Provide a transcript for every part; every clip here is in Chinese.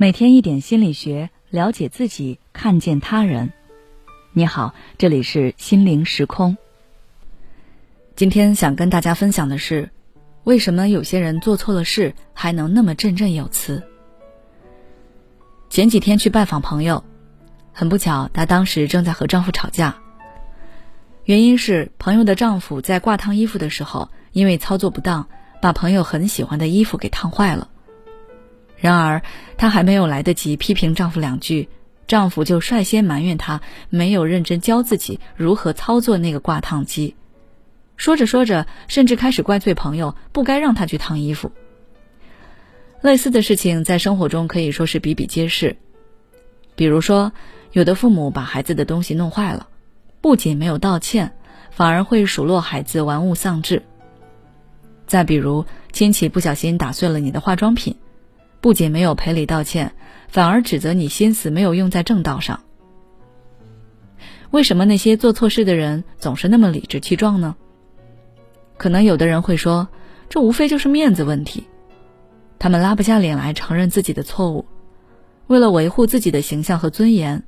每天一点心理学，了解自己，看见他人。你好，这里是心灵时空。今天想跟大家分享的是，为什么有些人做错了事还能那么振振有词？前几天去拜访朋友，很不巧，她当时正在和丈夫吵架，原因是朋友的丈夫在挂烫衣服的时候，因为操作不当，把朋友很喜欢的衣服给烫坏了。然而，她还没有来得及批评丈夫两句，丈夫就率先埋怨她没有认真教自己如何操作那个挂烫机。说着说着，甚至开始怪罪朋友不该让她去烫衣服。类似的事情在生活中可以说是比比皆是。比如说，有的父母把孩子的东西弄坏了，不仅没有道歉，反而会数落孩子玩物丧志。再比如，亲戚不小心打碎了你的化妆品。不仅没有赔礼道歉，反而指责你心思没有用在正道上。为什么那些做错事的人总是那么理直气壮呢？可能有的人会说，这无非就是面子问题，他们拉不下脸来承认自己的错误，为了维护自己的形象和尊严，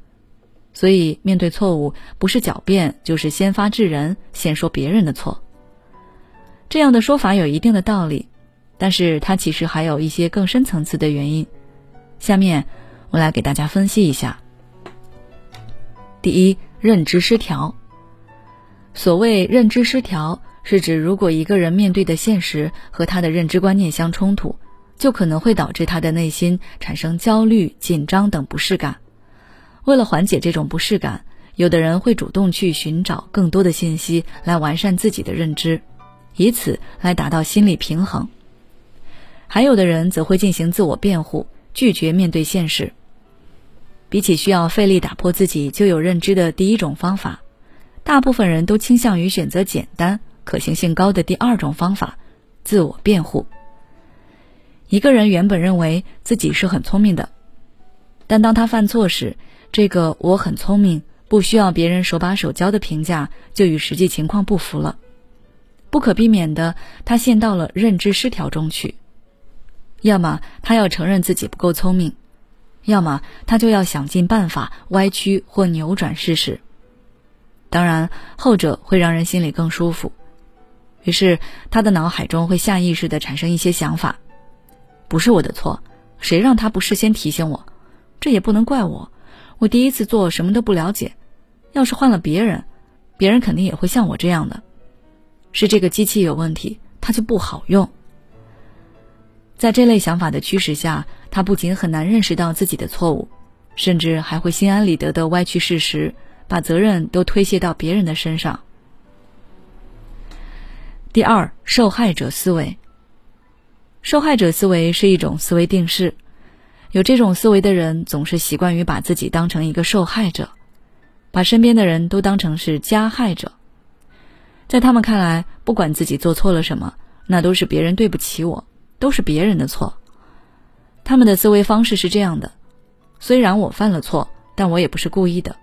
所以面对错误不是狡辩就是先发制人，先说别人的错。这样的说法有一定的道理。但是它其实还有一些更深层次的原因，下面我来给大家分析一下。第一，认知失调。所谓认知失调，是指如果一个人面对的现实和他的认知观念相冲突，就可能会导致他的内心产生焦虑、紧张等不适感。为了缓解这种不适感，有的人会主动去寻找更多的信息来完善自己的认知，以此来达到心理平衡。还有的人则会进行自我辩护，拒绝面对现实。比起需要费力打破自己就有认知的第一种方法，大部分人都倾向于选择简单、可行性高的第二种方法——自我辩护。一个人原本认为自己是很聪明的，但当他犯错时，这个“我很聪明，不需要别人手把手教”的评价就与实际情况不符了。不可避免的，他陷到了认知失调中去。要么他要承认自己不够聪明，要么他就要想尽办法歪曲或扭转事实。当然，后者会让人心里更舒服。于是，他的脑海中会下意识的产生一些想法：不是我的错，谁让他不事先提醒我？这也不能怪我，我第一次做什么都不了解。要是换了别人，别人肯定也会像我这样的。是这个机器有问题，它就不好用。在这类想法的驱使下，他不仅很难认识到自己的错误，甚至还会心安理得的歪曲事实，把责任都推卸到别人的身上。第二，受害者思维。受害者思维是一种思维定式，有这种思维的人总是习惯于把自己当成一个受害者，把身边的人都当成是加害者。在他们看来，不管自己做错了什么，那都是别人对不起我。都是别人的错，他们的思维方式是这样的：虽然我犯了错，但我也不是故意的，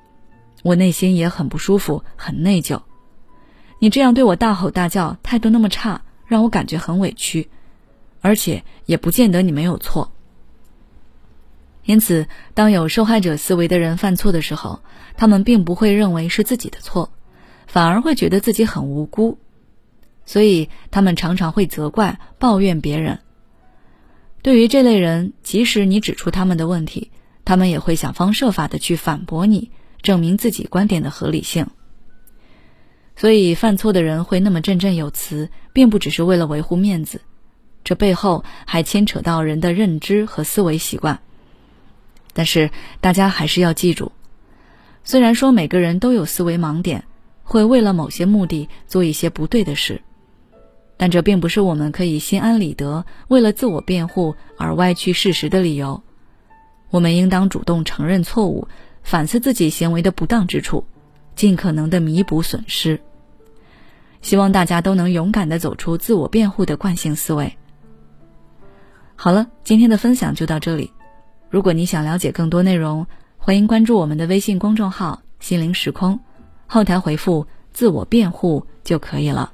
我内心也很不舒服，很内疚。你这样对我大吼大叫，态度那么差，让我感觉很委屈，而且也不见得你没有错。因此，当有受害者思维的人犯错的时候，他们并不会认为是自己的错，反而会觉得自己很无辜，所以他们常常会责怪、抱怨别人。对于这类人，即使你指出他们的问题，他们也会想方设法的去反驳你，证明自己观点的合理性。所以，犯错的人会那么振振有词，并不只是为了维护面子，这背后还牵扯到人的认知和思维习惯。但是，大家还是要记住，虽然说每个人都有思维盲点，会为了某些目的做一些不对的事。但这并不是我们可以心安理得、为了自我辩护而歪曲事实的理由。我们应当主动承认错误，反思自己行为的不当之处，尽可能的弥补损失。希望大家都能勇敢的走出自我辩护的惯性思维。好了，今天的分享就到这里。如果你想了解更多内容，欢迎关注我们的微信公众号“心灵时空”，后台回复“自我辩护”就可以了。